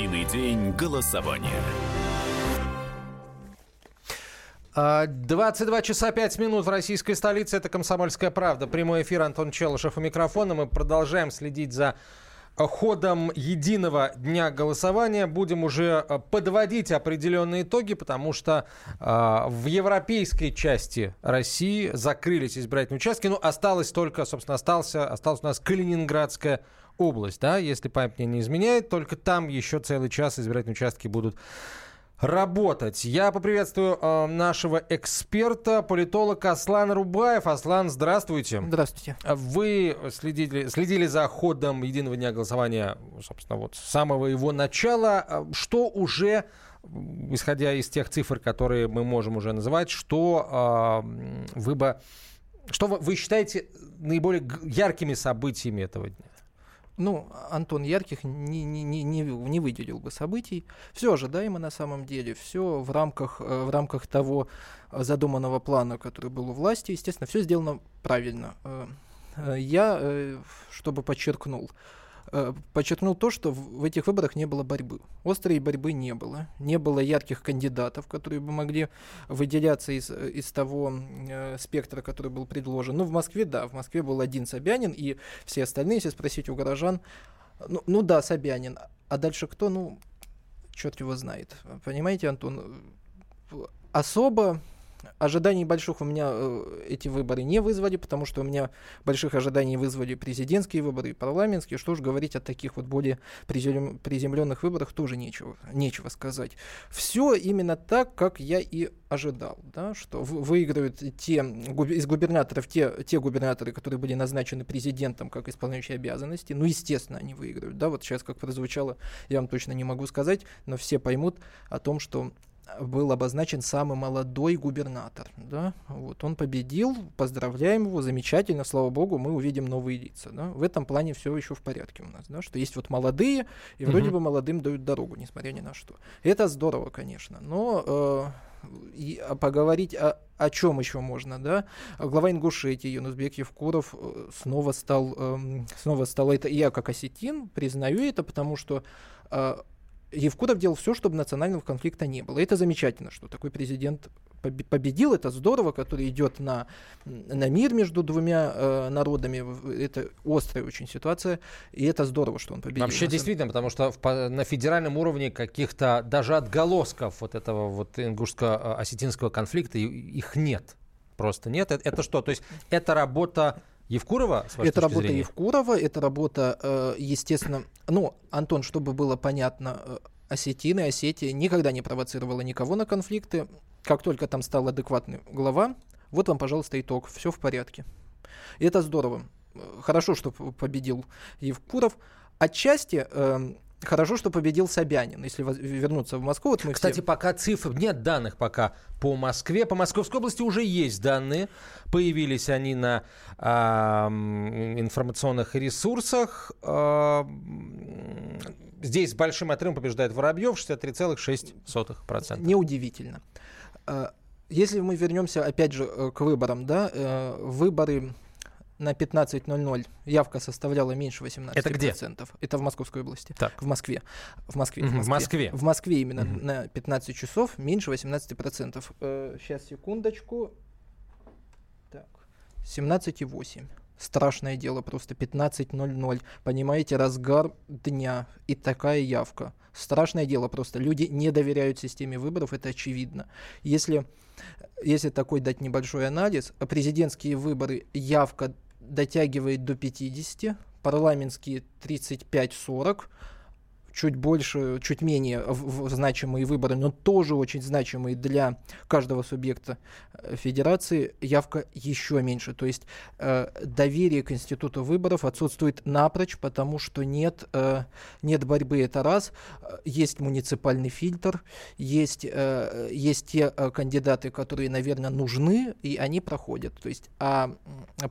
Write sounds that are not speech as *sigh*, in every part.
Единый день голосования. 22 часа 5 минут в российской столице. Это «Комсомольская правда». Прямой эфир Антон Челышев у микрофона. Мы продолжаем следить за ходом единого дня голосования будем уже э, подводить определенные итоги, потому что э, в европейской части России закрылись избирательные участки. Ну, осталось только, собственно, остался, осталась у нас Калининградская да, если память мне не изменяет, только там еще целый час избирательные участки будут работать. Я поприветствую э, нашего эксперта, политолога Аслана Рубаев. Аслан, здравствуйте. Здравствуйте. Вы следили, следили за ходом единого дня голосования, собственно, вот с самого его начала. А что уже исходя из тех цифр, которые мы можем уже называть, что э, вы бы, что вы, вы считаете наиболее яркими событиями этого дня? Ну, Антон Ярких не, не, не, не выделил бы событий. Все ожидаемо на самом деле, все в рамках, э, в рамках того задуманного плана, который был у власти. Естественно, все сделано правильно. Э, э, я, чтобы подчеркнул, Э, подчеркнул то, что в этих выборах не было борьбы. Острой борьбы не было. Не было ярких кандидатов, которые бы могли выделяться из, из того э, спектра, который был предложен. Ну, в Москве, да, в Москве был один Собянин, и все остальные, если спросить у горожан, ну, ну да, Собянин. А дальше кто? Ну, черт его знает. Понимаете, Антон? Особо ожиданий больших у меня э, эти выборы не вызвали, потому что у меня больших ожиданий вызвали президентские выборы и парламентские. Что ж говорить о таких вот более приземленных выборах тоже нечего, нечего сказать. Все именно так, как я и ожидал, да, что выиграют те из губернаторов те, те губернаторы, которые были назначены президентом как исполняющие обязанности. Ну, естественно, они выиграют. Да, вот сейчас как прозвучало, я вам точно не могу сказать, но все поймут о том, что был обозначен самый молодой губернатор. Да? Вот он победил, поздравляем его, замечательно, слава богу, мы увидим новые лица. Да? В этом плане все еще в порядке у нас, да? что есть вот молодые, и вроде угу. бы молодым дают дорогу, несмотря ни на что. Это здорово, конечно, но э, и, а поговорить о, о чем еще можно, да? Глава Ингушетии Юнусбек Евкуров э, снова стал, э, снова стал это, я как осетин признаю это, потому что э, Евкуров делал все, чтобы национального конфликта не было. И это замечательно, что такой президент победил, это здорово, который идет на, на мир между двумя э, народами. Это острая очень ситуация, и это здорово, что он победил. Вообще действительно, потому что в, на федеральном уровне каких-то даже отголосков вот этого вот ингушско-осетинского конфликта их нет. Просто нет. Это, это что? То есть это работа Евкурова, с Это работа зрения? Евкурова, это работа, э, естественно... Ну, Антон, чтобы было понятно, э, Осетины, Осетия никогда не провоцировала никого на конфликты. Как только там стал адекватный глава, вот вам, пожалуйста, итог. Все в порядке. И это здорово. Хорошо, что победил Евкуров. Отчасти э, Хорошо, что победил Собянин, если вернуться в Москву. Вот мы Кстати, все... пока цифр, нет данных пока по Москве. По Московской области уже есть данные. Появились они на э, информационных ресурсах. Э, здесь с большим отрывом побеждает Воробьев 63,6%. Неудивительно. А, если мы вернемся опять же э, к выборам, да, э, выборы на 15.00 явка составляла меньше 18%. Это где? Это в Московской области. Так. В Москве. В Москве. Угу, в Москве. В Москве именно угу. на 15 часов меньше 18%. Э, сейчас, секундочку. Так. 17,8. Страшное дело, просто 15.00. Понимаете, разгар дня и такая явка. Страшное дело просто. Люди не доверяют системе выборов, это очевидно. Если, если такой дать небольшой анализ, президентские выборы явка дотягивает до 50, парламентские 35-40, чуть больше, чуть менее в, в значимые выборы, но тоже очень значимые для каждого субъекта э, федерации, явка еще меньше. То есть э, доверие к институту выборов отсутствует напрочь, потому что нет, э, нет борьбы, это раз. Есть муниципальный фильтр, есть, э, есть те э, кандидаты, которые, наверное, нужны, и они проходят. То есть, а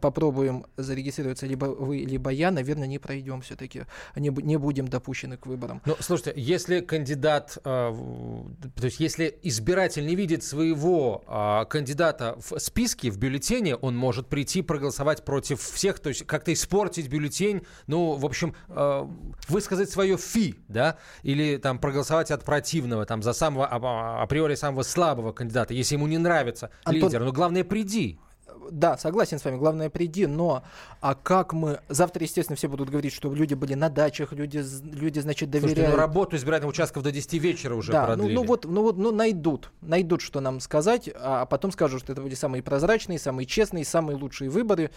попробуем зарегистрироваться либо вы, либо я, наверное, не пройдем все-таки, не, не будем допущены к выборам выборам. Ну, слушайте, если кандидат, э, то есть если избиратель не видит своего э, кандидата в списке, в бюллетене, он может прийти проголосовать против всех, то есть как-то испортить бюллетень, ну, в общем, э, высказать свое фи, да, или там проголосовать от противного, там, за самого, а, априори самого слабого кандидата, если ему не нравится Антон... лидер. Но главное, приди да, согласен с вами, главное приди, но а как мы... Завтра, естественно, все будут говорить, что люди были на дачах, люди, люди значит, доверяют... Слушайте, ну работу избирательных участков до 10 вечера уже да, продлили. Ну, ну вот, ну вот, ну найдут, найдут, что нам сказать, а потом скажут, что это были самые прозрачные, самые честные, самые лучшие выборы.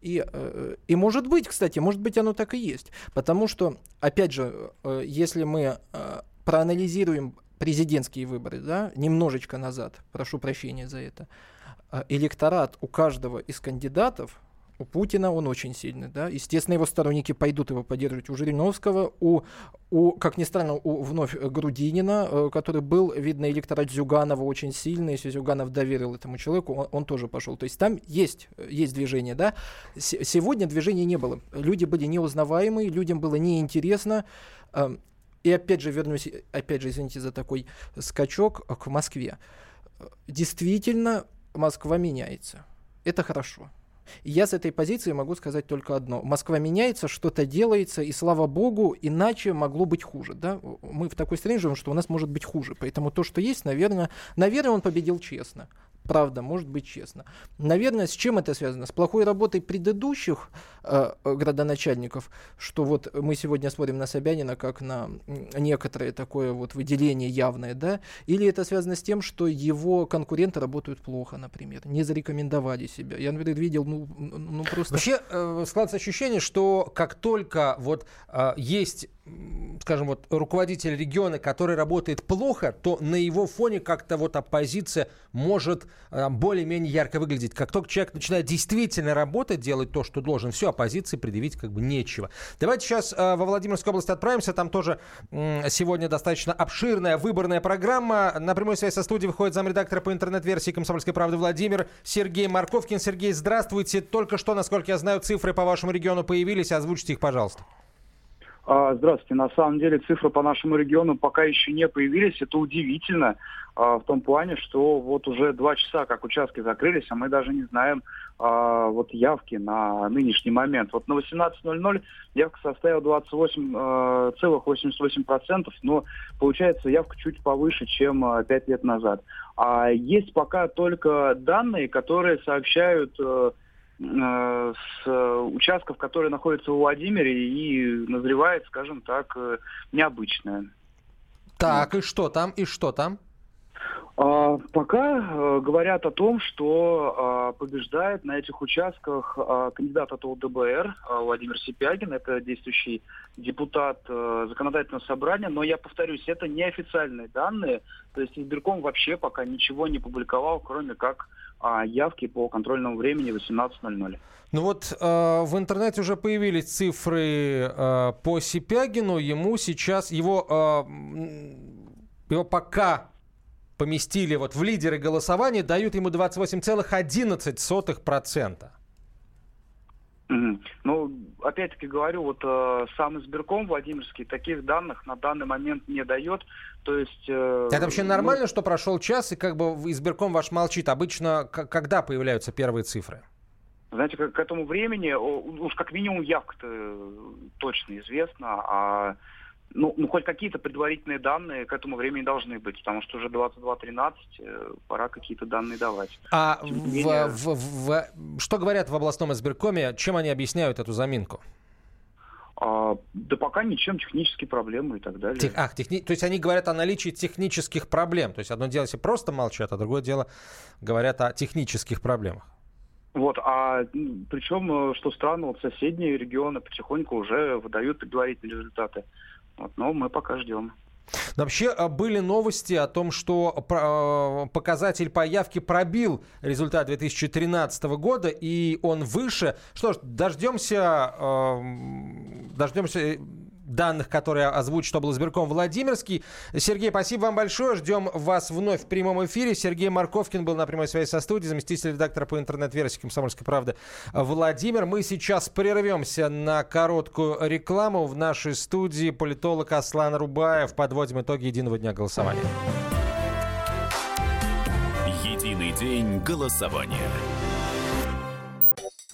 И, э, и может быть, кстати, может быть оно так и есть. Потому что, опять же, э, если мы э, проанализируем президентские выборы, да, немножечко назад, прошу прощения за это, электорат у каждого из кандидатов, у Путина он очень сильный, да, естественно, его сторонники пойдут его поддерживать, у Жириновского, у, у как ни странно, у вновь Грудинина, э, который был, видно, электорат Зюганова очень сильный, если Зюганов доверил этому человеку, он, он тоже пошел, то есть там есть, есть движение, да, С сегодня движения не было, люди были неузнаваемые, людям было неинтересно, э, и опять же вернусь, опять же, извините за такой скачок к Москве. Действительно, Москва меняется. Это хорошо. Я с этой позиции могу сказать только одно. Москва меняется, что-то делается, и слава богу, иначе могло быть хуже. Да? Мы в такой стране живем, что у нас может быть хуже. Поэтому то, что есть, наверное, наверное, он победил честно правда, может быть честно. Наверное, с чем это связано? С плохой работой предыдущих э, градоначальников, что вот мы сегодня смотрим на Собянина как на некоторое такое вот выделение явное, да? Или это связано с тем, что его конкуренты работают плохо, например, не зарекомендовали себя. Я, например, видел, ну, ну просто... Вообще э, складывается ощущение, что как только вот э, есть скажем, вот руководитель региона, который работает плохо, то на его фоне как-то вот оппозиция может э, более-менее ярко выглядеть. Как только человек начинает действительно работать, делать то, что должен, все, оппозиции предъявить как бы нечего. Давайте сейчас э, во Владимирскую область отправимся. Там тоже сегодня достаточно обширная выборная программа. На прямой связи со студией выходит замредактора по интернет-версии «Комсомольской правды» Владимир Сергей Марковкин. Сергей, здравствуйте. Только что, насколько я знаю, цифры по вашему региону появились. Озвучьте их, пожалуйста. А, здравствуйте. На самом деле цифры по нашему региону пока еще не появились. Это удивительно а, в том плане, что вот уже два часа как участки закрылись, а мы даже не знаем а, вот явки на нынешний момент. Вот на 18.00 явка составила 28,88%, но получается явка чуть повыше, чем 5 лет назад. А есть пока только данные, которые сообщают с участков, которые находятся в Владимире, и назревает, скажем так, э, необычное. Так, вот. и что там, и что там? А, пока а, говорят о том, что а, побеждает на этих участках а, кандидат от ЛДБР а, Владимир Сипягин. Это действующий депутат а, законодательного собрания. Но я повторюсь, это неофициальные данные. То есть избирком вообще пока ничего не публиковал, кроме как явки по контрольному времени 18.00. Ну вот э, в интернете уже появились цифры э, по Сипягину. Ему сейчас его э, его пока поместили вот в лидеры голосования, дают ему 28,11%. Ну, опять-таки говорю, вот э, сам избирком Владимирский таких данных на данный момент не дает. То есть... Э, Это вообще нормально, ну... что прошел час, и как бы избирком ваш молчит? Обычно когда появляются первые цифры? Знаете, к, к этому времени уж как минимум явка-то точно известна, а ну, ну, хоть какие-то предварительные данные к этому времени должны быть, потому что уже 22.13, э, пора какие-то данные давать. А в, в, в, что говорят в областном избиркоме, чем они объясняют эту заминку? А, да пока ничем, технические проблемы и так далее. Тех, ах, техни... То есть они говорят о наличии технических проблем. То есть одно дело, если просто молчат, а другое дело говорят о технических проблемах. Вот, а причем, э, что странно, вот соседние регионы потихоньку уже выдают предварительные результаты. Вот, но мы пока ждем. Вообще а, были новости о том, что а, показатель по явке пробил результат 2013 года, и он выше. Что ж, дождемся, дождемся данных, которые озвучит облсберком Владимирский. Сергей, спасибо вам большое. Ждем вас вновь в прямом эфире. Сергей Марковкин был на прямой связи со студией, заместитель редактора по интернет-версии «Комсомольской правды» Владимир. Мы сейчас прервемся на короткую рекламу. В нашей студии политолог Аслан Рубаев. Подводим итоги единого дня голосования. Единый день голосования.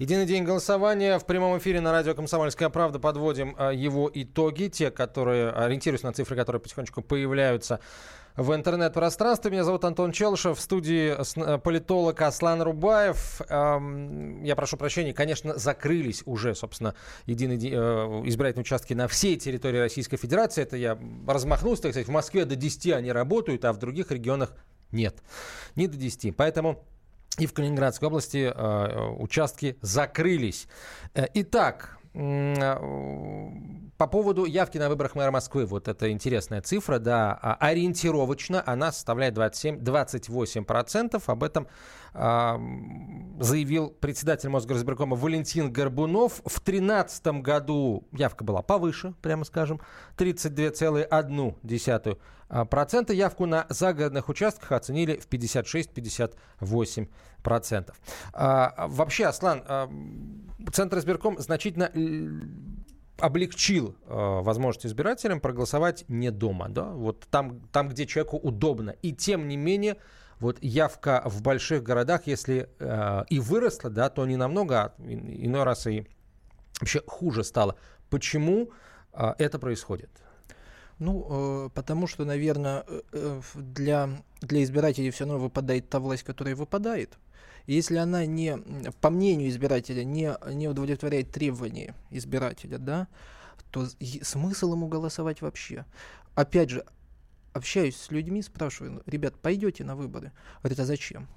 Единый день голосования. В прямом эфире на радио «Комсомольская правда» подводим а, его итоги. Те, которые, ориентируясь на цифры, которые потихонечку появляются в интернет-пространстве. Меня зовут Антон Челышев. В студии э, политолог Аслан Рубаев. Я прошу прощения, конечно, закрылись уже, собственно, единые э, избирательные участки на всей территории Российской Федерации. Это я размахнулся, так сказать. В Москве до 10 они работают, а в других регионах нет. Не до 10. Поэтому и в Калининградской области э, участки закрылись. Э, итак, э, по поводу явки на выборах мэра Москвы, вот это интересная цифра, да, а, ориентировочно она составляет 27, 28%. Об этом э, заявил председатель Мосгоризбиркома Валентин Горбунов. В 2013 году явка была повыше, прямо скажем, 32,1%. Процента явку на загородных участках оценили в 56-58%. А, вообще, Аслан, а, Центр избирком значительно облегчил э, возможность избирателям проголосовать не дома, да, вот там, там, где человеку удобно. И тем не менее, вот явка в больших городах, если э, и выросла, да, то не намного, а иной раз и вообще хуже стало. Почему э, это происходит? Ну, э, потому что, наверное, э, э, для, для избирателей все равно выпадает та власть, которая выпадает. Если она не, по мнению избирателя, не, не удовлетворяет требования избирателя, да, то смысл ему голосовать вообще. Опять же, общаюсь с людьми, спрашиваю, ребят, пойдете на выборы? Говорят, а зачем?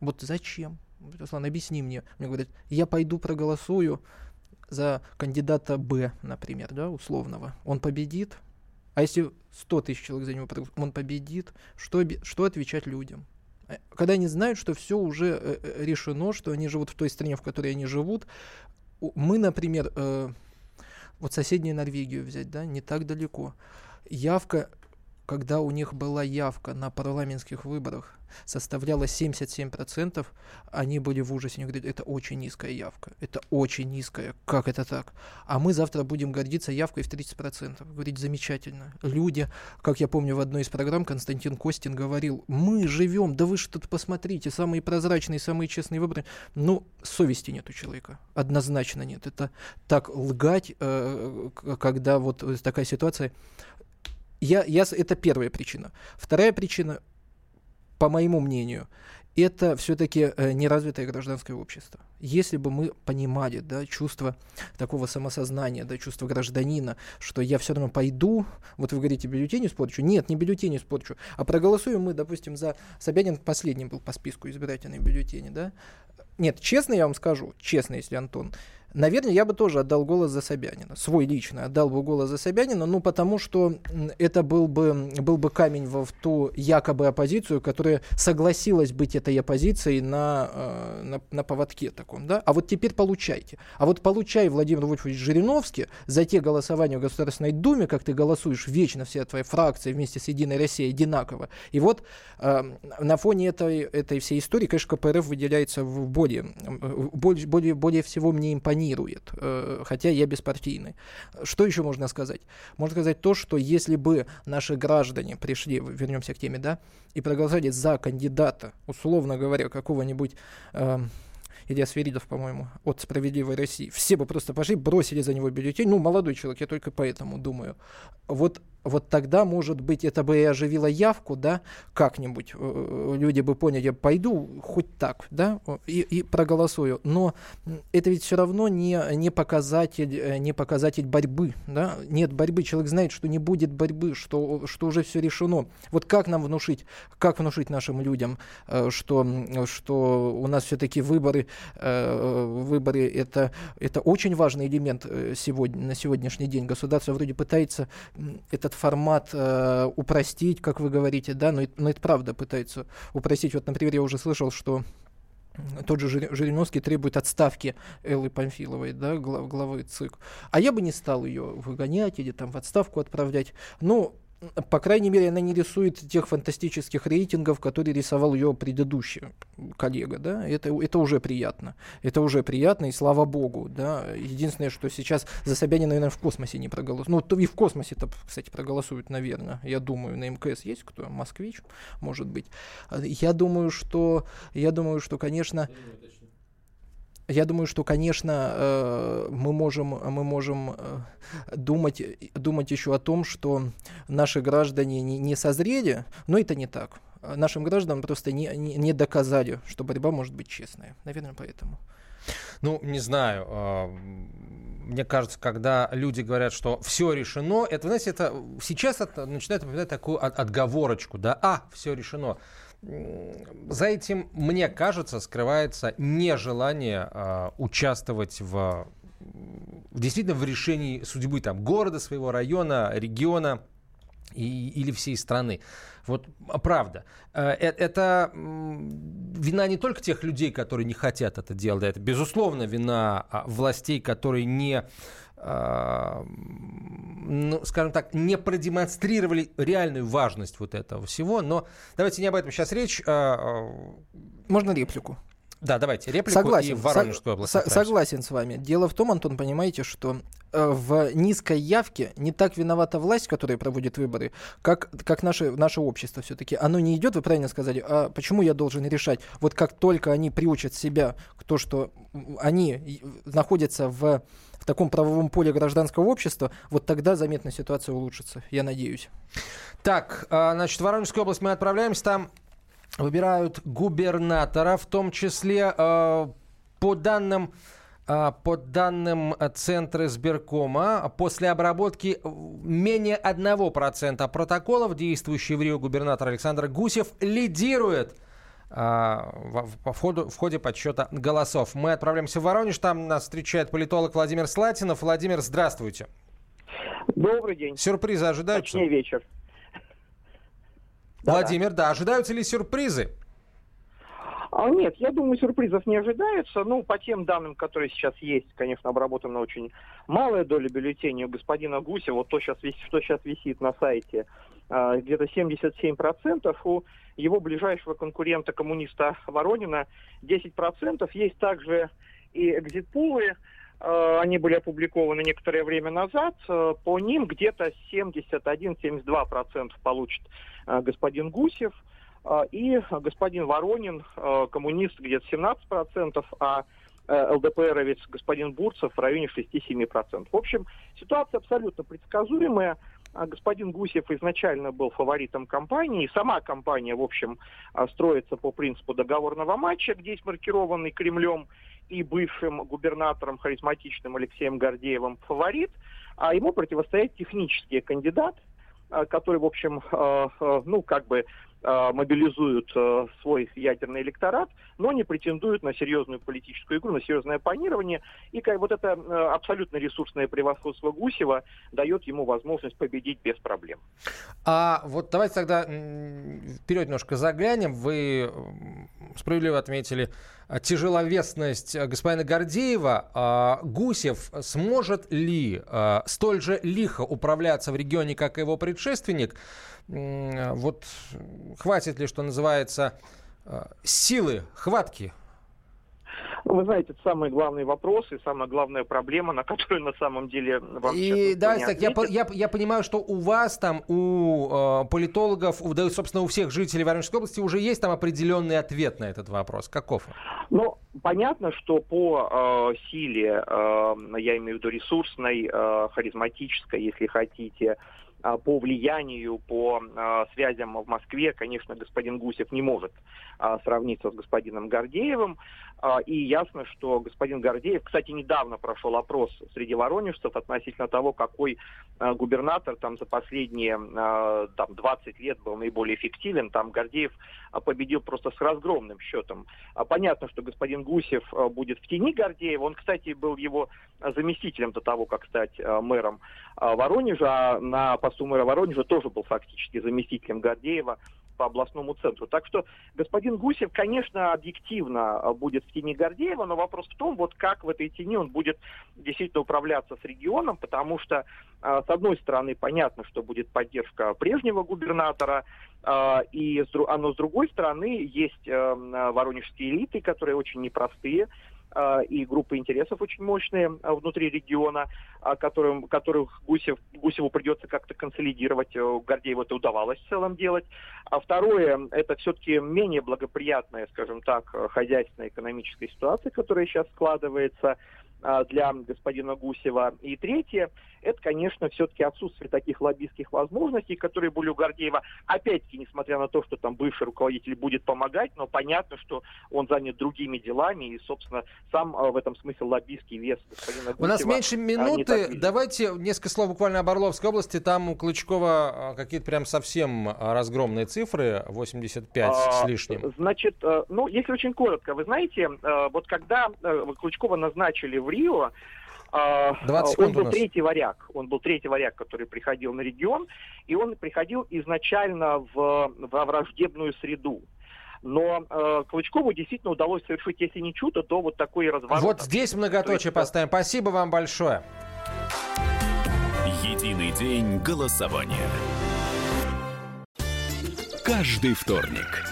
Вот зачем? Руслан, объясни мне. Мне говорят, я пойду проголосую за кандидата Б, например, да, условного. Он победит. А если 100 тысяч человек за него он победит, что, что отвечать людям? Э, когда они знают, что все уже э, э, решено, что они живут в той стране, в которой они живут. Мы, например, вот соседнюю Норвегию взять, да, не так далеко. Явка когда у них была явка на парламентских выборах, составляла 77%, они были в ужасе. Они говорят, это очень низкая явка. Это очень низкая. Как это так? А мы завтра будем гордиться явкой в 30%. Говорить, замечательно. Люди, как я помню в одной из программ, Константин Костин говорил, мы живем, да вы что тут посмотрите, самые прозрачные, самые честные выборы. Ну, совести нет у человека. Однозначно нет. Это так лгать, э, когда вот такая ситуация я, я, это первая причина. Вторая причина, по моему мнению, это все-таки э, неразвитое гражданское общество. Если бы мы понимали да, чувство такого самосознания, да, чувство гражданина, что я все равно пойду, вот вы говорите, бюллетень испорчу. Нет, не бюллетень испорчу, а проголосуем мы, допустим, за Собянин последним был по списку избирательных бюллетеней. Да? Нет, честно я вам скажу, честно, если Антон, Наверное, я бы тоже отдал голос за Собянина. Свой личный отдал бы голос за Собянина, ну, потому что это был бы, был бы камень в, в ту якобы оппозицию, которая согласилась быть этой оппозицией на, э, на, на поводке таком, да? А вот теперь получайте. А вот получай, Владимир Вольфович Жириновский, за те голосования в Государственной Думе, как ты голосуешь вечно, вся твоя фракция вместе с Единой Россией одинаково. И вот э, на фоне этой, этой всей истории, конечно, КПРФ выделяется в более, более, более, более всего мне импонирует планирует, э, хотя я беспартийный. Что еще можно сказать? Можно сказать то, что если бы наши граждане пришли, вернемся к теме, да, и проголосовали за кандидата, условно говоря, какого-нибудь э, Илья Сверидов, по-моему, от «Справедливой России». Все бы просто пошли, бросили за него бюллетень. Ну, молодой человек, я только поэтому думаю. Вот вот тогда, может быть, это бы и оживило явку, да, как-нибудь. Э, люди бы поняли, я пойду хоть так, да, и, и проголосую. Но это ведь все равно не, не, показатель, э, не показатель борьбы, да. Нет борьбы, человек знает, что не будет борьбы, что, что уже все решено. Вот как нам внушить, как внушить нашим людям, э, что, что у нас все-таки выборы, выборы это, это очень важный элемент сегодня, на сегодняшний день. Государство вроде пытается это этот формат э, упростить, как вы говорите, да, но, но это правда пытается упростить. Вот, например, я уже слышал, что тот же Жириновский требует отставки Эллы Памфиловой, да, глав, главы ЦИК. А я бы не стал ее выгонять или там в отставку отправлять. Ну, по крайней мере, она не рисует тех фантастических рейтингов, которые рисовал ее предыдущий коллега, да, это, это уже приятно, это уже приятно, и слава богу, да, единственное, что сейчас за Собянина, наверное, в космосе не проголосуют, ну, и в космосе-то, кстати, проголосуют, наверное, я думаю, на МКС есть кто, москвич, может быть, я думаю, что, я думаю, что, конечно, я думаю, что, конечно, э, мы можем, мы можем э, думать, думать еще о том, что наши граждане не, не созрели, но это не так. Нашим гражданам просто не, не, не доказали, что борьба может быть честная. Наверное, поэтому. Ну, не знаю. А, мне кажется, когда люди говорят, что все решено, это, знаете, это сейчас это начинает напоминать такую отговорочку, да, а, все решено за этим, мне кажется, скрывается нежелание э, участвовать в, действительно в решении судьбы там, города, своего района, региона и, или всей страны. Вот правда. Э, э, это вина не только тех людей, которые не хотят это делать, это, безусловно, вина а, властей, которые не ну, скажем так, не продемонстрировали реальную важность вот этого всего. Но давайте не об этом сейчас речь. А, а, Можно реплику? Да, давайте реплику согласен, и Воронежскую область. Со- согласен с вами. Дело в том, Антон, понимаете, что э, в низкой явке не так виновата власть, которая проводит выборы, как, как наше, наше общество все-таки. Оно не идет, вы правильно сказали, а почему я должен решать? Вот как только они приучат себя к тому, что они находятся в, в таком правовом поле гражданского общества, вот тогда заметно ситуация улучшится, я надеюсь. Так, а, значит, в Воронежскую область мы отправляемся, там выбирают губернатора, в том числе э, по данным э, по данным Центра сберкома, после обработки менее 1% протоколов действующий в Рио губернатор Александр Гусев лидирует в, в, ходу, в ходе подсчета голосов. Мы отправляемся в Воронеж, там нас встречает политолог Владимир Слатинов. Владимир, здравствуйте. Добрый день. Сюрпризы ожидаются? Точнее вечер. Владимир, да, ожидаются ли сюрпризы? А, нет, я думаю, сюрпризов не ожидается. Ну, по тем данным, которые сейчас есть, конечно, обработана очень малая доля бюллетеней у господина Гусева. Вот то, сейчас, что сейчас висит на сайте, а, где-то 77%. У его ближайшего конкурента, коммуниста Воронина, 10%. Есть также и экзитпулы, а, они были опубликованы некоторое время назад. По ним где-то 71-72% получит Э, господин Гусев э, и господин Воронин, э, коммунист где-то 17%, а ЛДПРовец господин Бурцев в районе 6-7%. В общем, ситуация абсолютно предсказуемая. Господин Гусев изначально был фаворитом кампании. Сама кампания, в общем, строится по принципу договорного матча, где есть маркированный Кремлем и бывшим губернатором харизматичным Алексеем Гордеевым фаворит, а ему противостоит технический кандидат – Э, который, в общем, ну, как бы мобилизуют свой ядерный электорат, но не претендуют на серьезную политическую игру, на серьезное планирование. И как, вот это абсолютно ресурсное превосходство Гусева дает ему возможность победить без проблем. А вот давайте тогда вперед немножко заглянем. Вы справедливо отметили тяжеловесность господина Гордеева. А Гусев сможет ли столь же лихо управляться в регионе, как и его предшественник? Вот хватит ли, что называется, э, силы, хватки? Вы знаете, это самый главный вопрос и самая главная проблема, на которую на самом деле вам И да, так, я, я, я понимаю, что у вас там, у э, политологов, у, да, собственно, у всех жителей Воронежской области уже есть там определенный ответ на этот вопрос. Каков Ну, понятно, что по э, силе, э, я имею в виду ресурсной, э, харизматической, если хотите, а, по влиянию, по а, связям в Москве, конечно, господин Гусев не может а, сравниться с господином Гордеевым. И ясно, что господин Гордеев, кстати, недавно прошел опрос среди воронежцев относительно того, какой губернатор там за последние там, 20 лет был наиболее эффективен. Там Гордеев победил просто с разгромным счетом. Понятно, что господин Гусев будет в тени Гордеева. Он, кстати, был его заместителем до того, как стать мэром Воронежа. На посту мэра Воронежа тоже был фактически заместителем Гордеева по областному центру. Так что господин Гусев, конечно, объективно а, будет в тени Гордеева, но вопрос в том, вот как в этой тени он будет действительно управляться с регионом, потому что, а, с одной стороны, понятно, что будет поддержка прежнего губернатора, а, и, но с другой стороны, есть воронежские элиты, которые очень непростые, и группы интересов очень мощные а, внутри региона, а, которым, которых Гусев, Гусеву придется как-то консолидировать. Э, Гордееву это удавалось в целом делать. А второе, это все-таки менее благоприятная, скажем так, хозяйственная экономическая ситуация, которая сейчас складывается для господина Гусева. И третье, это, конечно, все-таки отсутствие таких лоббистских возможностей, которые были у Гордеева. Опять-таки, несмотря на то, что там бывший руководитель будет помогать, но понятно, что он занят другими делами, и, собственно, сам а, в этом смысле лоббистский вес господина Гусева. У нас меньше а, минуты. Давайте несколько слов буквально об Орловской области. Там у Клычкова а, какие-то прям совсем разгромные цифры, 85 а, с лишним. Значит, ну, если очень коротко, вы знаете, вот когда Клычкова назначили в Рио, 20 а, он был третий варяг. Он был третий варяг, который приходил на регион, и он приходил изначально в, во враждебную среду. Но э, Клычкову действительно удалось совершить, если не чудо, то вот такой разворот. Вот здесь многоточие есть, поставим. Спасибо вам большое. Единый день голосования. Каждый вторник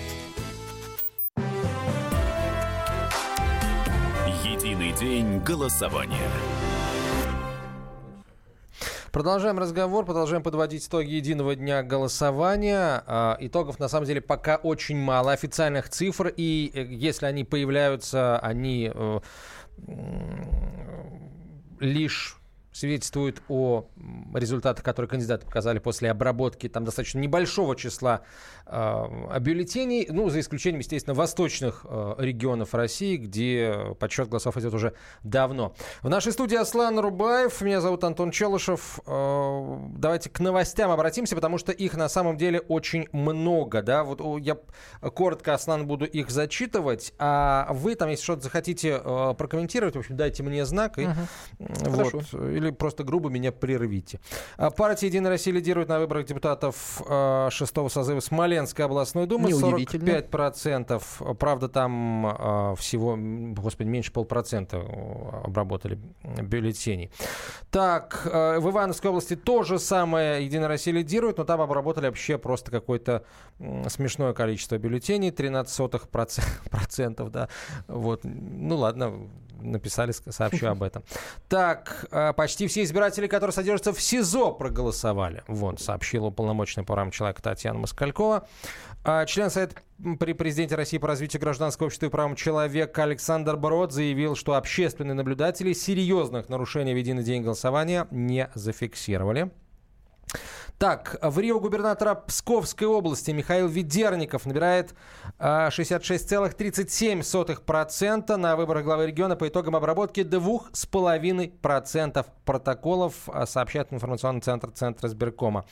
День голосования. Продолжаем разговор, продолжаем подводить итоги единого дня голосования. А, итогов, на самом деле, пока очень мало официальных цифр, и э, если они появляются, они э, лишь свидетельствует о результатах, которые кандидаты показали после обработки там достаточно небольшого числа э, бюллетеней, ну, за исключением, естественно, восточных э, регионов России, где подсчет голосов идет уже давно. В нашей студии Аслан Рубаев, меня зовут Антон Челышев. Э, давайте к новостям обратимся, потому что их на самом деле очень много, да, вот я коротко, Аслан, буду их зачитывать, а вы там, если что-то захотите э, прокомментировать, в общем, дайте мне знак, и, угу. вот, или просто грубо меня прервите. А, партия «Единая Россия» лидирует на выборах депутатов а, шестого созыва Смоленской областной думы. 45%. Правда, там а, всего, господи, меньше полпроцента обработали бюллетеней. Так, в Ивановской области то же самое «Единая Россия» лидирует, но там обработали вообще просто какое-то смешное количество бюллетеней, 13 *laughs* процентов, да. Вот, ну ладно, написали, сообщу об этом. Так, э, почти все избиратели, которые содержатся в СИЗО, проголосовали. Вот, сообщила уполномоченная по правам человека Татьяна Москалькова. А член Совета при президенте России по развитию гражданского общества и правам человека Александр Брод заявил, что общественные наблюдатели серьезных нарушений в единый день голосования не зафиксировали. Так, в Рио губернатора Псковской области Михаил Ведерников набирает 66,37% на выборах главы региона по итогам обработки 2,5% протоколов, а, сообщает информационный центр Центра сберкома.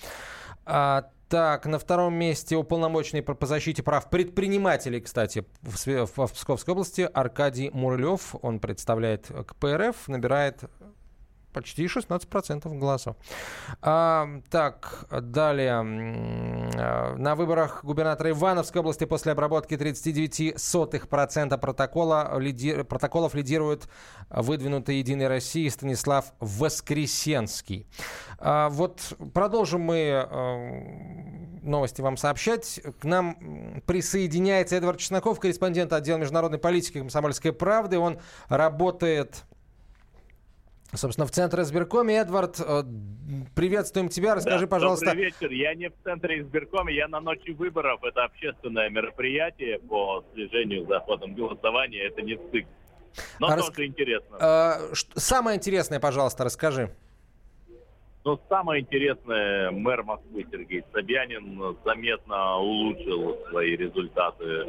А, так, на втором месте уполномоченный по защите прав предпринимателей, кстати, в, в, в Псковской области Аркадий Мурлев. Он представляет КПРФ, набирает почти 16% голосов. А, так, далее. На выборах губернатора Ивановской области после обработки 39% протокола, лиди, протоколов лидирует выдвинутый Единой России Станислав Воскресенский. А, вот продолжим мы а, новости вам сообщать. К нам присоединяется Эдвард Чесноков, корреспондент отдела международной политики «Комсомольской правды». Он работает Собственно, в центре избиркоме. Эдвард, э, приветствуем тебя. Расскажи, да, пожалуйста. Добрый вечер. Я не в центре избиркоме, я на ночи выборов. Это общественное мероприятие по слежению за ходом голосования. Это не ЦИК. Но а тоже рас... интересно. А, самое интересное, пожалуйста, расскажи. Ну, самое интересное, мэр Москвы Сергей Собянин заметно улучшил свои результаты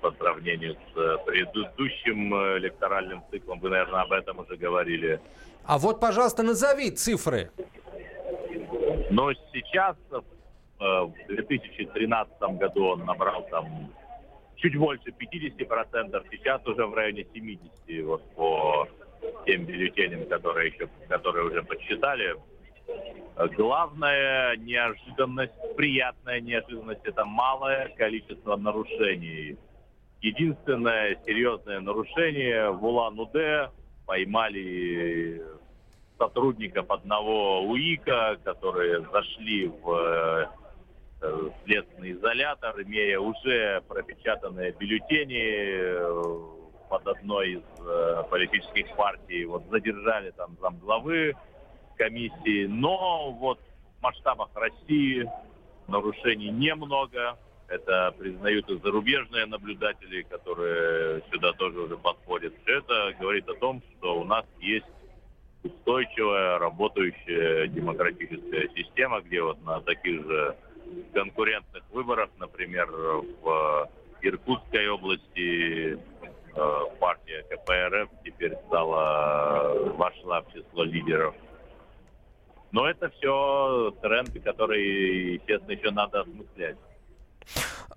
по сравнению с предыдущим электоральным циклом. Вы, наверное, об этом уже говорили. А вот, пожалуйста, назови цифры. Но сейчас, э, в 2013 году он набрал там чуть больше 50%, сейчас уже в районе 70%, вот по тем бюллетеням, которые еще, которые уже подсчитали. Главная неожиданность, приятная неожиданность, это малое количество нарушений. Единственное серьезное нарушение в Улан-Удэ поймали сотрудников одного УИКа, которые зашли в э, следственный изолятор, имея уже пропечатанные бюллетени э, под одной из э, политических партий. Вот задержали там замглавы комиссии. Но вот в масштабах России нарушений немного. Это признают и зарубежные наблюдатели, которые сюда тоже уже подходят. Это говорит о том, что у нас есть устойчивая, работающая демократическая система, где вот на таких же конкурентных выборах, например, в Иркутской области э, партия КПРФ теперь стала, вошла в число лидеров но это все тренды, которые, естественно, еще надо осмыслять.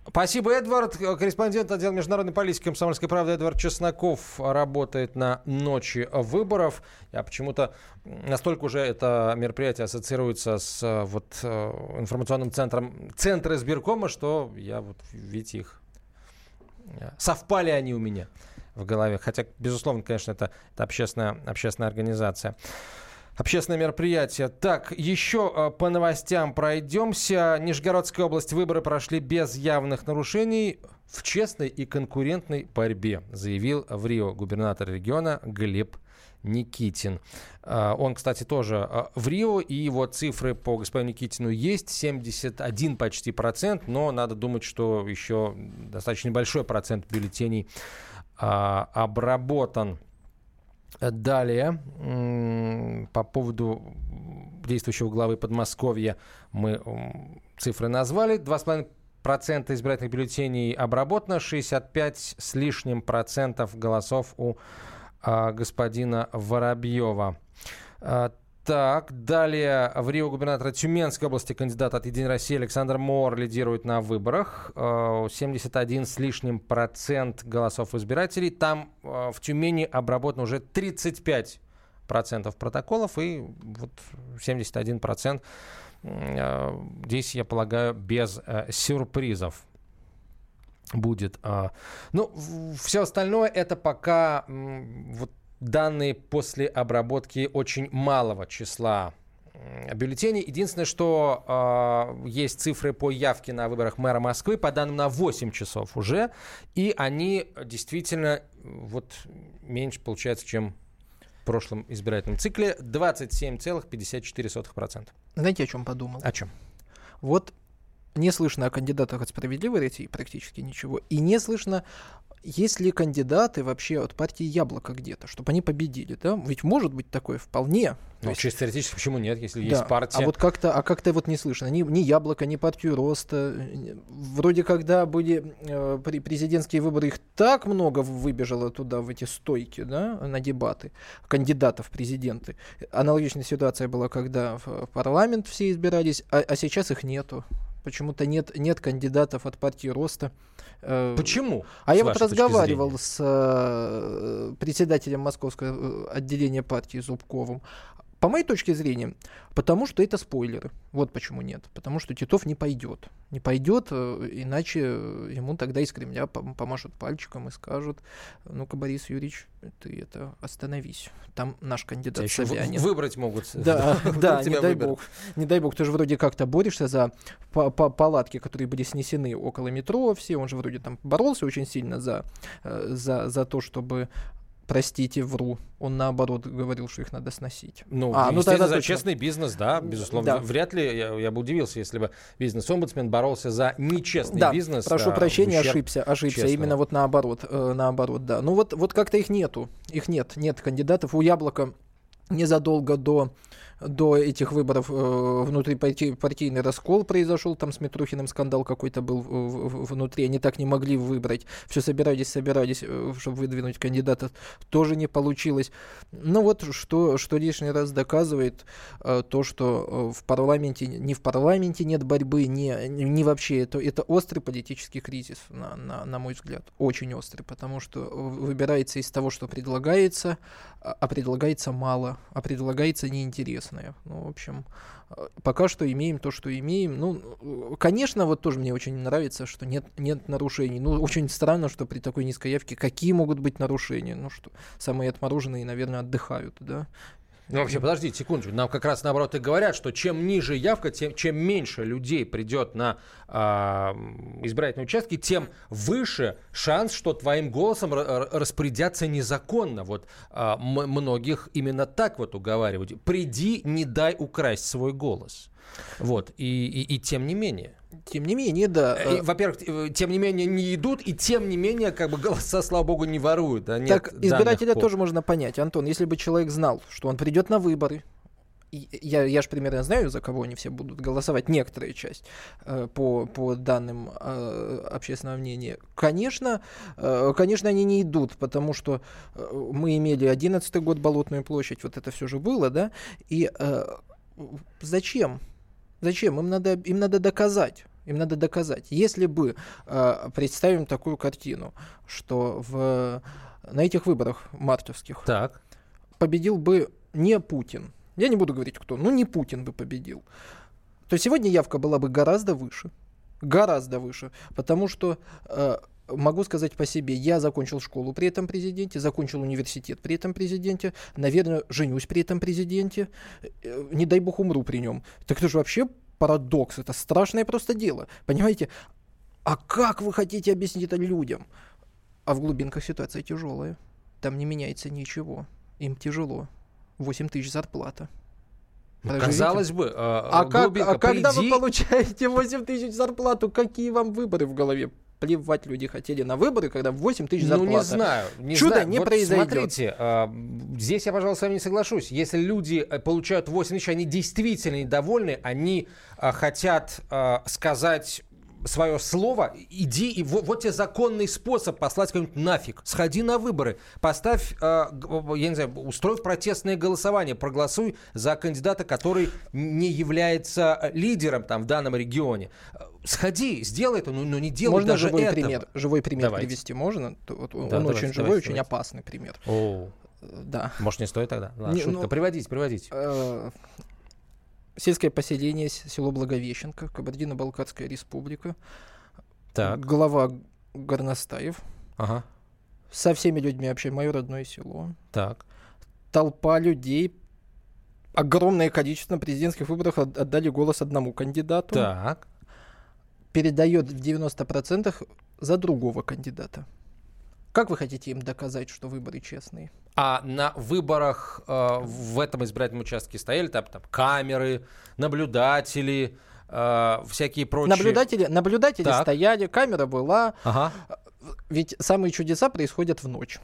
Спасибо, Эдвард. Корреспондент отдела международной политики комсомольской правды Эдвард Чесноков работает на ночи выборов. Я почему-то настолько уже это мероприятие ассоциируется с вот э, информационным центром Центра избиркома, что я вот, видите, их э, совпали они у меня в голове. Хотя, безусловно, конечно, это, это общественная, общественная организация. Общественное мероприятие. Так, еще э, по новостям пройдемся. Нижегородская область выборы прошли без явных нарушений в честной и конкурентной борьбе, заявил в Рио губернатор региона Глеб Никитин. Э, он, кстати, тоже э, в Рио, и его цифры по господину Никитину есть, 71 почти процент, но надо думать, что еще достаточно большой процент бюллетеней обработан. Далее, по поводу действующего главы Подмосковья мы цифры назвали. 2,5% избирательных бюллетеней обработано, 65 с лишним процентов голосов у а, господина Воробьева. А, так, далее в Рио губернатора Тюменской области кандидат от «Единой России» Александр Мор лидирует на выборах. 71 э, с лишним процент голосов избирателей. Там э, в Тюмени обработано уже 35 процентов протоколов и вот 71 процент э, здесь, я полагаю, без сюрпризов будет. Ну, все остальное это пока вот данные после обработки очень малого числа бюллетеней. Единственное, что э, есть цифры по явке на выборах мэра Москвы, по данным на 8 часов уже, и они действительно вот меньше получается, чем в прошлом избирательном цикле 27,54%. Знаете, о чем подумал? О чем? Вот не слышно о кандидатах от «Справедливой России» практически ничего, и не слышно есть ли кандидаты вообще от партии Яблоко где-то, чтобы они победили, да? Ведь может быть такое вполне. Ну, есть... чисто теоретически почему нет, если да. есть партия? А вот как-то, а как-то вот не слышно. Ни, ни Яблоко, ни партию Роста. Вроде когда были э, президентские выборы, их так много выбежало туда, в эти стойки, да, на дебаты кандидатов в президенты. Аналогичная ситуация была, когда в парламент все избирались, а, а сейчас их нету. Почему-то нет, нет кандидатов от партии Роста. Э, Почему? А я вот разговаривал с э, председателем московского э, отделения партии Зубковым. По моей точке зрения, потому что это спойлеры. Вот почему нет. Потому что Титов не пойдет. Не пойдет, э, иначе ему тогда из Кремля помашут пальчиком и скажут, ну-ка, Борис Юрьевич, ты это остановись. Там наш кандидат Тебя Собянин. Выбрать могут. Да, *laughs* да, не дай бог. Не дай бог, ты же вроде как-то борешься за па- па- палатки, которые были снесены около метро, все, он же вроде там боролся очень сильно за, э, за, за то, чтобы простите, вру. Он наоборот говорил, что их надо сносить. Ну, А, ну тогда за точно. честный бизнес, да, безусловно. Да. Вряд ли, я, я бы удивился, если бы бизнес-омбудсмен боролся за нечестный да, бизнес. прошу а, прощения, ошибся, ошибся. честному. Именно вот наоборот, э, наоборот, да. Ну вот, вот как-то их нету, их нет, нет кандидатов. У Яблока незадолго до до этих выборов э, внутрипартийный раскол произошел, там с Митрухиным скандал какой-то был в- внутри, они так не могли выбрать, все собирались, собирались, э, чтобы выдвинуть кандидата, тоже не получилось. Ну вот, что, что лишний раз доказывает э, то, что э, в парламенте, не в парламенте нет борьбы, не, не вообще, это, это острый политический кризис, на, на, на мой взгляд, очень острый, потому что выбирается из того, что предлагается, а а предлагается мало, а предлагается неинтересное. Ну, в общем, э, пока что имеем то, что имеем. Ну, э, конечно, вот тоже мне очень нравится, что нет, нет нарушений. Ну, очень странно, что при такой низкой явке какие могут быть нарушения. Ну, что самые отмороженные, наверное, отдыхают, да. Ну, вообще, подождите секундочку. Нам как раз наоборот и говорят, что чем ниже явка, тем, чем меньше людей придет на а, избирательные участки, тем выше шанс, что твоим голосом ра- ра- распорядятся незаконно. Вот м- многих именно так вот уговаривают. Приди, не дай украсть свой голос. Вот, и, и, и тем не менее. Тем не менее, да. И, э, во-первых, э, тем не менее не идут, и тем не менее, как бы голоса, слава богу, не воруют. да, нет Так избирателя по- тоже можно понять. Антон, если бы человек знал, что он придет на выборы, и я, я же примерно знаю, за кого они все будут голосовать, некоторая часть, э, по, по данным общественного мнения. Конечно, конечно, они не идут, потому что мы имели 11 год Болотную площадь, вот это все же было, да, и зачем? Зачем? Им надо, им надо доказать. Им надо доказать. Если бы э, представим такую картину, что в, на этих выборах мартовских Так. победил бы не Путин. Я не буду говорить кто, ну не Путин бы победил. То сегодня явка была бы гораздо выше. Гораздо выше. Потому что э, могу сказать по себе, я закончил школу при этом президенте, закончил университет при этом президенте, наверное, женюсь при этом президенте, э, не дай бог умру при нем. Так это же вообще парадокс, это страшное просто дело. Понимаете? А как вы хотите объяснить это людям? А в глубинках ситуация тяжелая. Там не меняется ничего. Им тяжело. 8 тысяч зарплата. Ну, Проживите. казалось бы, э, А, как, глубинка, а когда вы получаете 8 тысяч зарплату, какие вам выборы в голове? Плевать люди хотели на выборы, когда 8 тысяч зарплата. Ну, не знаю. Не Чудо знаю. не Вот произойдет. Смотрите, а, здесь я, пожалуй, с вами не соглашусь. Если люди э, получают 8 тысяч, они действительно недовольны, они а, хотят а, сказать свое слово, иди, и вот, вот тебе законный способ послать кого-нибудь нафиг. Сходи на выборы, поставь, г- я не знаю, устрой протестное голосование, проголосуй за кандидата, который не является э, лидером там в данном регионе. Э, Сходи, сделай это, но, но не делай Можно даже живой этого. пример, живой пример Давайте. привести можно? Он Да, очень давайте, живой, давайте, очень давайте. опасный пример. О, Э, Да. может, не стоит тогда? Ладно, Не, шутка. ну- Приводите, приводите. Э, Сельское поселение, село Благовещенко, Кабардино-Балкарская республика. Так, Глава Горностаев. ага, Со всеми людьми вообще мое родное село. так. толпа людей, огромное количество на президентских выборах от- отдали голос одному кандидату, Так. передает в 90% за другого кандидата. Как вы хотите им доказать, что выборы честные? А на выборах э, в этом избирательном участке стояли там, там камеры, наблюдатели, э, всякие прочие... Наблюдатели, наблюдатели Так. стояли, камера была. Ага, Ведь самые чудеса происходят в ночь.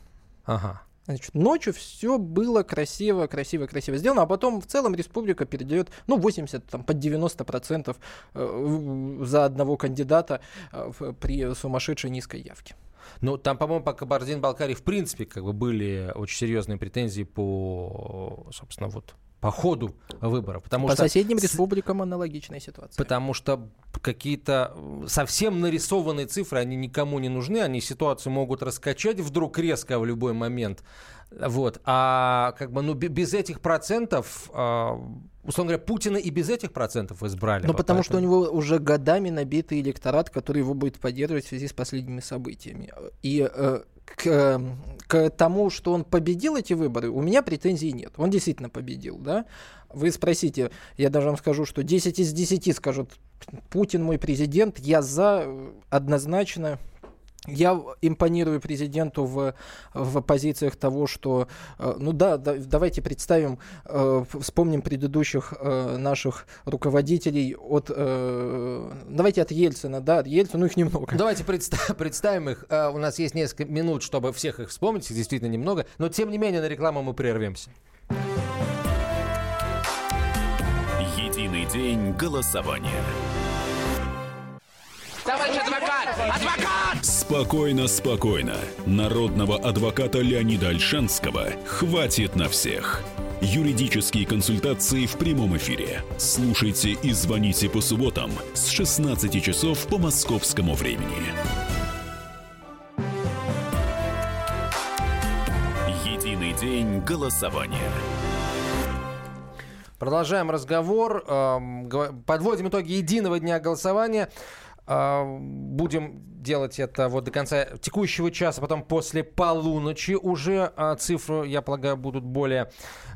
ага. Значит, ночью все было красиво, красиво, красиво сделано, а потом в целом республика передает, ну, 80, там, под 90 процентов э, за одного кандидата э, при сумасшедшей низкой явке. Ну, там, по-моему, по Кабардино-Балкарии, в принципе, как бы были очень серьезные претензии по, собственно, вот, по ходу выборов. Потому По что соседним республикам аналогичная ситуация. Потому что какие-то совсем нарисованные цифры, они никому не нужны, они ситуацию могут раскачать вдруг резко в любой момент. Вот. А как бы, ну, без этих процентов, а, условно говоря, Путина и без этих процентов избрали. Ну, потому поэтому... что у него уже годами набитый электорат, который его будет поддерживать в связи с последними событиями. И э, к, к тому, что он победил эти выборы, у меня претензий нет. Он действительно победил, да? Вы спросите, я даже вам скажу, что 10 из 10 скажут, Путин мой президент, я за однозначно я импонирую президенту в, в позициях того, что, э, ну да, да давайте представим, э, вспомним предыдущих э, наших руководителей от, э, давайте от Ельцина, да, от Ельцина, ну их немного. Давайте представ, *laughs* представим их, э, у нас есть несколько минут, чтобы всех их вспомнить, их действительно немного, но тем не менее на рекламу мы прервемся. Единый день голосования. Товарищ адвокат! Адвокат! Спокойно, спокойно. Народного адвоката Леонида Альшанского хватит на всех. Юридические консультации в прямом эфире. Слушайте и звоните по субботам с 16 часов по московскому времени. Единый день голосования. Продолжаем разговор. Подводим итоги единого дня голосования. А, будем делать это вот до конца текущего часа, потом после полуночи уже а, цифры, я полагаю, будут более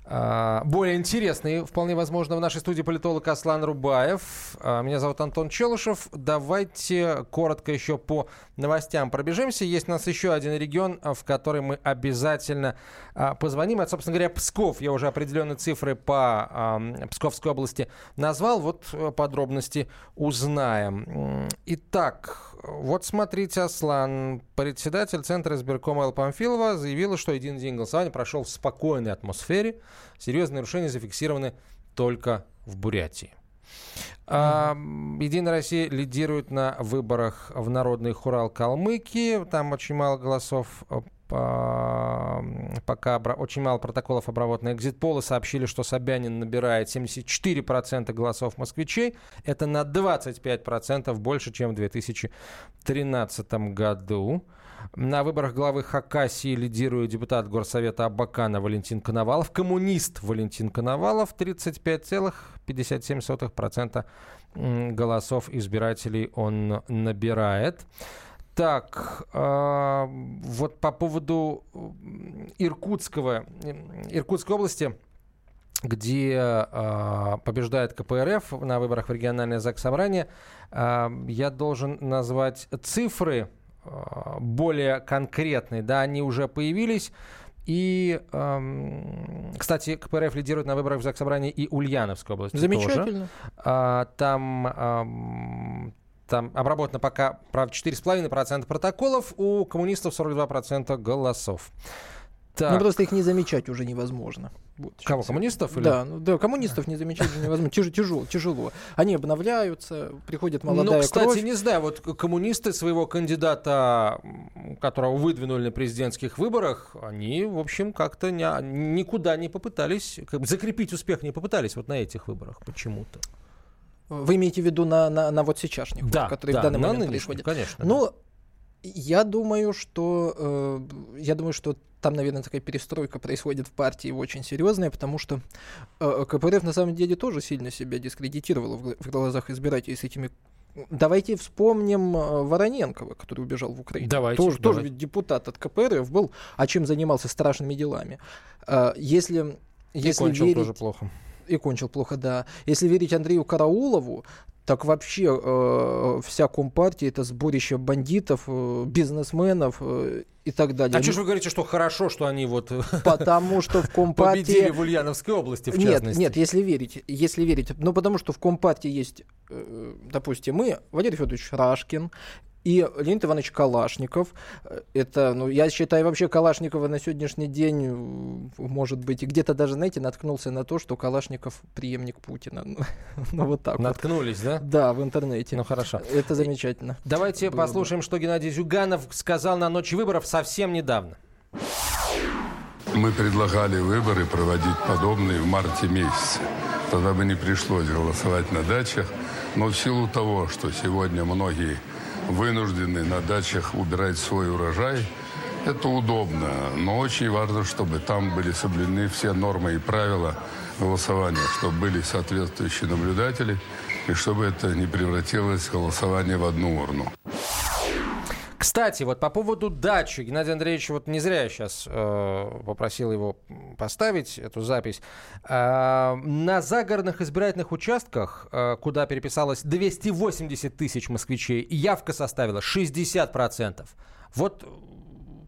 а, более интересный, вполне возможно, в нашей студии политолог Аслан Рубаев. А, меня зовут Антон Челышев. Давайте коротко еще по новостям пробежимся. Есть у нас еще один регион, в который мы обязательно а, позвоним. Это, собственно говоря, Псков. Я уже определенные цифры по Псковской области назвал. Вот э, подробности узнаем. Итак, вот смотрите, Аслан, председатель Центра избиркома Эл Памфилова заявила, что единый день голосования прошел в спокойной атмосфере. Серьезные нарушения зафиксированы только в Бурятии. А, Единая Россия лидирует на выборах в народный хурал Калмыкии. Там очень мало голосов пока очень мало протоколов обработаны. Экзитполы сообщили, что Собянин набирает 74% голосов москвичей. Это на 25% больше, чем в 2013 году. На выборах главы Хакасии лидирует депутат Горсовета Абакана Валентин Коновалов. Коммунист Валентин Коновалов 35,57% голосов избирателей он набирает. Так, э, вот по поводу Иркутского, Иркутской области, где э, побеждает КПРФ на выборах в региональное ЗАГС Собрание, э, я должен назвать цифры более конкретные. Да, они уже появились. И, эм, кстати, КПРФ лидирует на выборах в ЗАГС Собрание и Ульяновской области Замечательно. Тоже. А, там эм, там обработано пока, правда, 4,5% протоколов, у коммунистов 42% голосов. Так. Ну, просто их не замечать уже невозможно. Вот, Кого, коммунистов? Или? Да, ну, да, коммунистов не замечать невозможно. Тяж, тяжело, тяжело. Они обновляются, приходит молодая Ну, кстати, кровь. не знаю, вот коммунисты своего кандидата, которого выдвинули на президентских выборах, они, в общем, как-то не, никуда не попытались, как закрепить успех не попытались вот на этих выборах почему-то. Вы имеете в виду на, на, на вот сейчасшних, да, которые да, в данный момент происходят? Конечно. Ну, да. я думаю, что э, я думаю, что там, наверное, такая перестройка происходит в партии очень серьезная, потому что э, КПРФ на самом деле тоже сильно себя дискредитировала в, в глазах избирателей с этими Давайте вспомним э, Вороненкова, который убежал в Украину. Давайте, тоже, давайте. тоже депутат от КПРФ был, а чем занимался страшными делами. Э, если, если кончил верить, тоже плохо и кончил плохо, да. Если верить Андрею Караулову, так вообще э, вся Компартия это сборище бандитов, э, бизнесменов э, и так далее. А что же вы говорите, что хорошо, что они вот *laughs* потому что в Компартии... победили в Ульяновской области, в нет, частности? Нет, если верить, если верить, ну потому что в Компартии есть, э, допустим, мы, Валерий Федорович Рашкин, и Леонид Иванович Калашников. Это, ну, я считаю, вообще Калашникова на сегодняшний день, может быть, где-то даже, знаете, наткнулся на то, что Калашников преемник Путина. ну, *laughs* вот так Наткнулись, вот. да? Да, в интернете. Ну, хорошо. Это замечательно. Давайте Было послушаем, бы. что Геннадий Зюганов сказал на ночь выборов совсем недавно. Мы предлагали выборы проводить подобные в марте месяце. Тогда бы не пришлось голосовать на дачах. Но в силу того, что сегодня многие вынуждены на дачах убирать свой урожай, Это удобно, но очень важно, чтобы там были соблюдены все нормы и правила голосования, чтобы были соответствующие наблюдатели, и чтобы это не превратилось в голосование в одну урну. Кстати, вот по поводу дачи, Геннадий Андреевич, вот не зря я сейчас э, попросил его поставить эту запись. Э, на загородных избирательных участках, э, куда переписалось 280 тысяч москвичей, явка составила 60%. Вот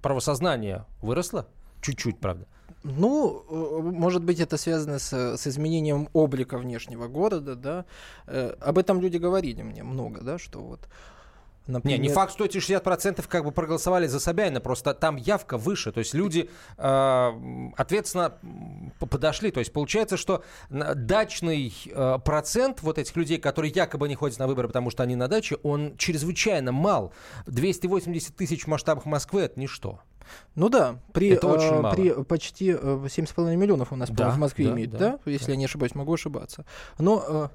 правосознание выросло? Чуть-чуть, правда. Ну, э, может быть, это связано с, с изменением облика внешнего города, да. Э, об этом люди говорили мне много, да, что вот Например... Не, не факт, что эти 60% как бы проголосовали за Собянина, просто там явка выше, то есть люди э, ответственно подошли, то есть получается, что дачный э, процент вот этих людей, которые якобы не ходят на выборы, потому что они на даче, он чрезвычайно мал. 280 тысяч в масштабах Москвы – это ничто. Ну да, при, это очень э, мало. при почти э, 7,5 миллионов у нас да, в Москве да, имеет, да, да? Если да. я не ошибаюсь, могу ошибаться. Но э,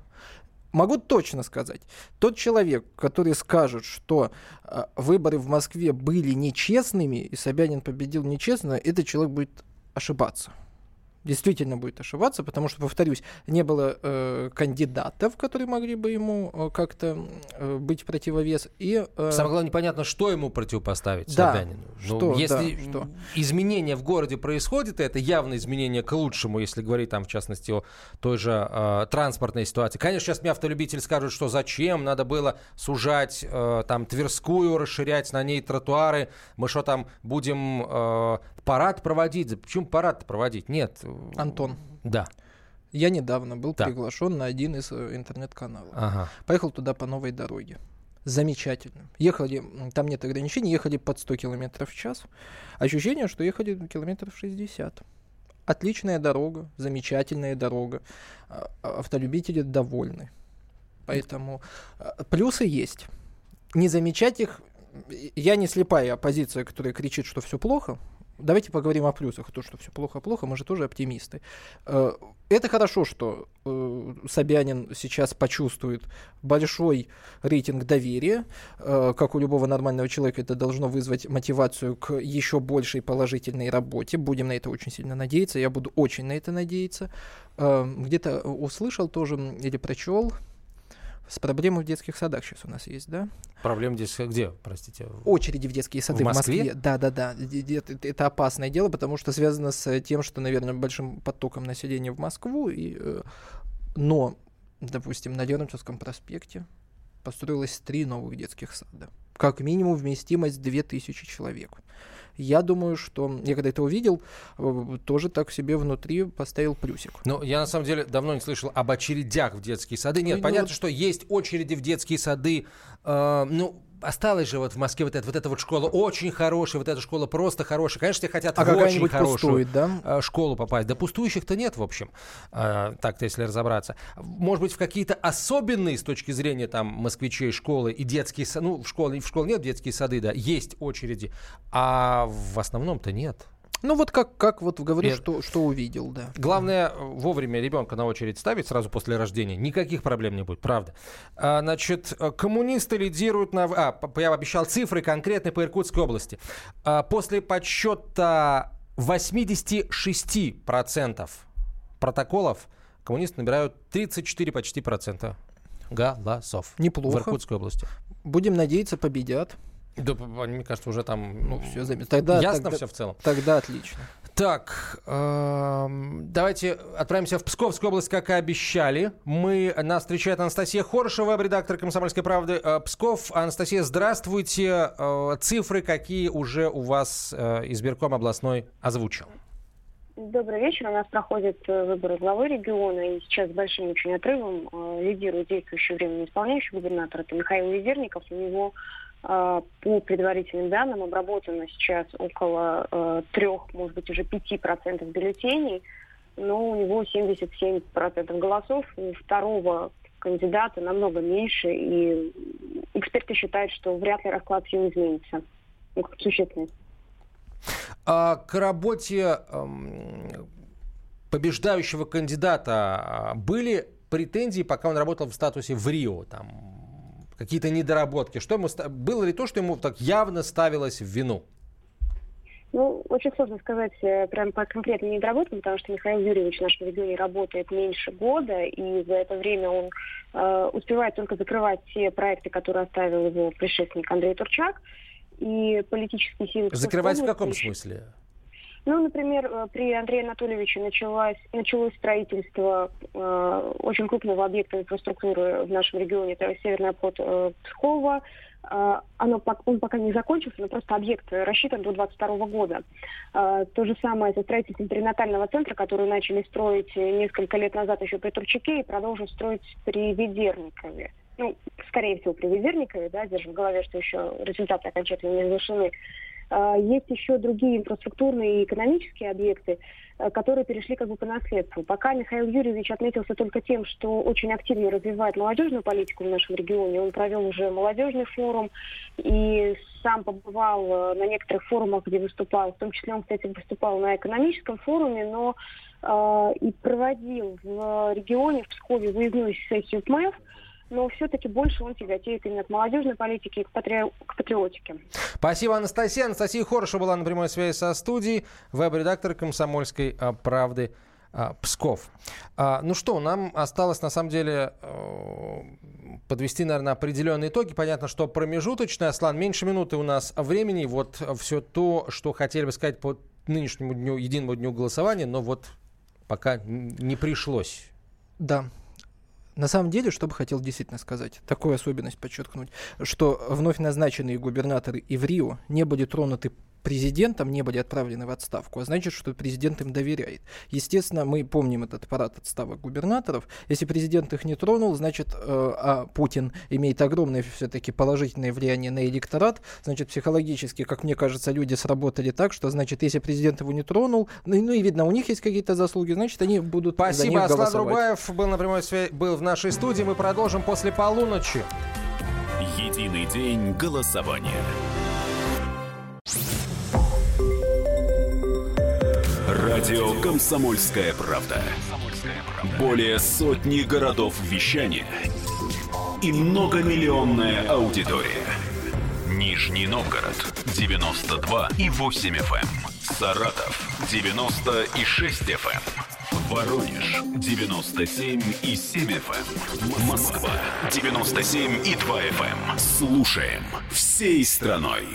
Могу точно сказать, тот человек, который скажет, что э, выборы в Москве были нечестными и Собянин победил нечестно, этот человек будет ошибаться действительно будет ошибаться, потому что, повторюсь, не было э, кандидатов, которые могли бы ему э, как-то э, быть противовес. И, э, Самое главное, непонятно, что ему противопоставить да, Собянину. Ну, что, если да, что? изменения в городе происходят, это явно изменение к лучшему, если говорить там, в частности, о той же э, транспортной ситуации. Конечно, сейчас мне автолюбители скажут, что зачем надо было сужать э, там Тверскую, расширять на ней тротуары, мы что там будем э, парад проводить? Почему парад проводить? Нет, Антон. Да. Я недавно был так. приглашен на один из э, интернет-каналов. Ага. Поехал туда по новой дороге. Замечательно. Ехали, там нет ограничений, ехали под 100 км в час. Ощущение, что ехали километров 60. Отличная дорога, замечательная дорога. А, а, автолюбители довольны. Поэтому а, плюсы есть. Не замечать их я не слепая оппозиция, которая кричит, что все плохо. Давайте поговорим о плюсах. То, что все плохо-плохо, мы же тоже оптимисты. Э, это хорошо, что э, Собянин сейчас почувствует большой рейтинг доверия. Э, как у любого нормального человека, это должно вызвать мотивацию к еще большей положительной работе. Будем на это очень сильно надеяться. Я буду очень на это надеяться. Где-то услышал тоже или прочел, с проблемой в детских садах сейчас у нас есть, да? Проблемы здесь где, простите? Очереди в детские сады в Москве? В Москве. Да, да, да. Это опасное дело, потому что связано с тем, что, наверное, большим потоком населения в Москву. И, э, но, допустим, на Лермонтовском проспекте построилось три новых детских сада. Как минимум вместимость 2000 человек. Я думаю, что я когда это увидел, э, тоже так себе внутри поставил плюсик. Ну, я на самом деле давно не слышал об очередях в детские сады. Нет, ну, понятно, вот... что есть очереди в детские сады. Э, ну, осталось же вот в Москве вот эта вот, эта вот школа очень хорошая, вот эта школа просто хорошая. Конечно, все хотят а в очень хорошую пустует, да? Э, школу попасть. Да пустующих-то нет, в общем, э, так-то если разобраться. Может быть, в какие-то особенные с точки зрения там москвичей школы и детские сады, ну, в школе, в школе нет детские сады, да, есть очереди, а в основном-то нет. Ну вот как, как вот говоришь, что, что увидел, да. Главное вовремя ребенка на очередь ставить сразу после рождения. Никаких проблем не будет, правда. А, значит, коммунисты лидируют на... А, я обещал цифры конкретные по Иркутской области. А, после подсчета 86% протоколов коммунисты набирают 34 почти процента голосов. Неплохо. В Иркутской области. Будем надеяться, победят. Да, мне кажется, уже там ну, все заметно. Тогда, ясно тогда, все в целом. Тогда отлично. Так, э, давайте отправимся в Псковскую область, как и обещали. Мы, нас встречает Анастасия Хорошева, редактор «Комсомольской правды» э, Псков. Анастасия, здравствуйте. Э, цифры какие уже у вас э, избирком областной озвучил? Добрый вечер. У нас проходят э, выборы главы региона, и сейчас с большим очень отрывом э, лидирует действующий временно исполняющий губернатор. Это Михаил Ведерников. У него по предварительным данным обработано сейчас около э, трех, может быть, уже пяти процентов бюллетеней, но у него 77 процентов голосов. У второго кандидата намного меньше, и эксперты считают, что вряд ли расклад сил изменится. Ну, как существенный. А к работе эм, побеждающего кандидата а, были претензии, пока он работал в статусе в Рио, там какие-то недоработки? Что ему, было ли то, что ему так явно ставилось в вину? Ну, очень сложно сказать э, прям по конкретным недоработкам, потому что Михаил Юрьевич в нашем регионе работает меньше года, и за это время он э, успевает только закрывать те проекты, которые оставил его предшественник Андрей Турчак, и политические силы... Закрывать в каком смысле? Ну, например, э, при Андрее Анатольевиче началось, началось строительство э, очень крупного объекта инфраструктуры в нашем регионе, это северный обход э, Пскова, а, оно, он пока не закончился, но просто объект рассчитан до 2022 года. А, то же самое со строительством перинатального центра, который начали строить несколько лет назад еще при Турчаке и продолжат строить при Ведерникове. Ну, скорее всего, при Ведерникове, да, держим в голове, что еще результаты окончательно не завершены. А, есть еще другие инфраструктурные и экономические объекты, э, которые перешли как бы по наследству. Пока Михаил Юрьевич отметился только тем, что очень активно развивает молодежную политику в нашем регионе. Он провел уже молодежный форум и сам побывал э, на некоторых форумах, где выступал. В том числе он, кстати, выступал на экономическом форуме, но э, и проводил в регионе, в Пскове, выездную сессию ПМЭФ но все-таки больше он тяготеет именно к молодежной политике и к, патри... к патриотике. Спасибо, Анастасия. Анастасия Хорошева была на прямой связи со студией, веб-редактор «Комсомольской а, правды». А, Псков. А, ну что, нам осталось на самом деле э, подвести, наверное, определенные итоги. Понятно, что промежуточный, Аслан, меньше минуты у нас времени. Вот все то, что хотели бы сказать по нынешнему дню, единому дню голосования, но вот пока не пришлось. Да, на самом деле, что бы хотел действительно сказать, такую особенность подчеркнуть, что вновь назначенные губернаторы и в Рио не были тронуты президентом не были отправлены в отставку, а значит, что президент им доверяет. Естественно, мы помним этот парад отставок губернаторов. Если президент их не тронул, значит, э, а Путин имеет огромное все-таки положительное влияние на электорат, значит, психологически, как мне кажется, люди сработали так, что, значит, если президент его не тронул, ну, ну и видно, у них есть какие-то заслуги, значит, они будут Спасибо, за них Аслан. Рубаев был на прямой связи, был в нашей студии. Мы продолжим после полуночи. Единый день голосования. Радио «Комсомольская правда». Более сотни городов вещания и многомиллионная аудитория. Нижний Новгород 92 и 8 FM. Эм. Саратов 96 FM. Эм. Воронеж 97 и 7 FM. Эм. Москва 97 и 2 FM. Слушаем всей страной.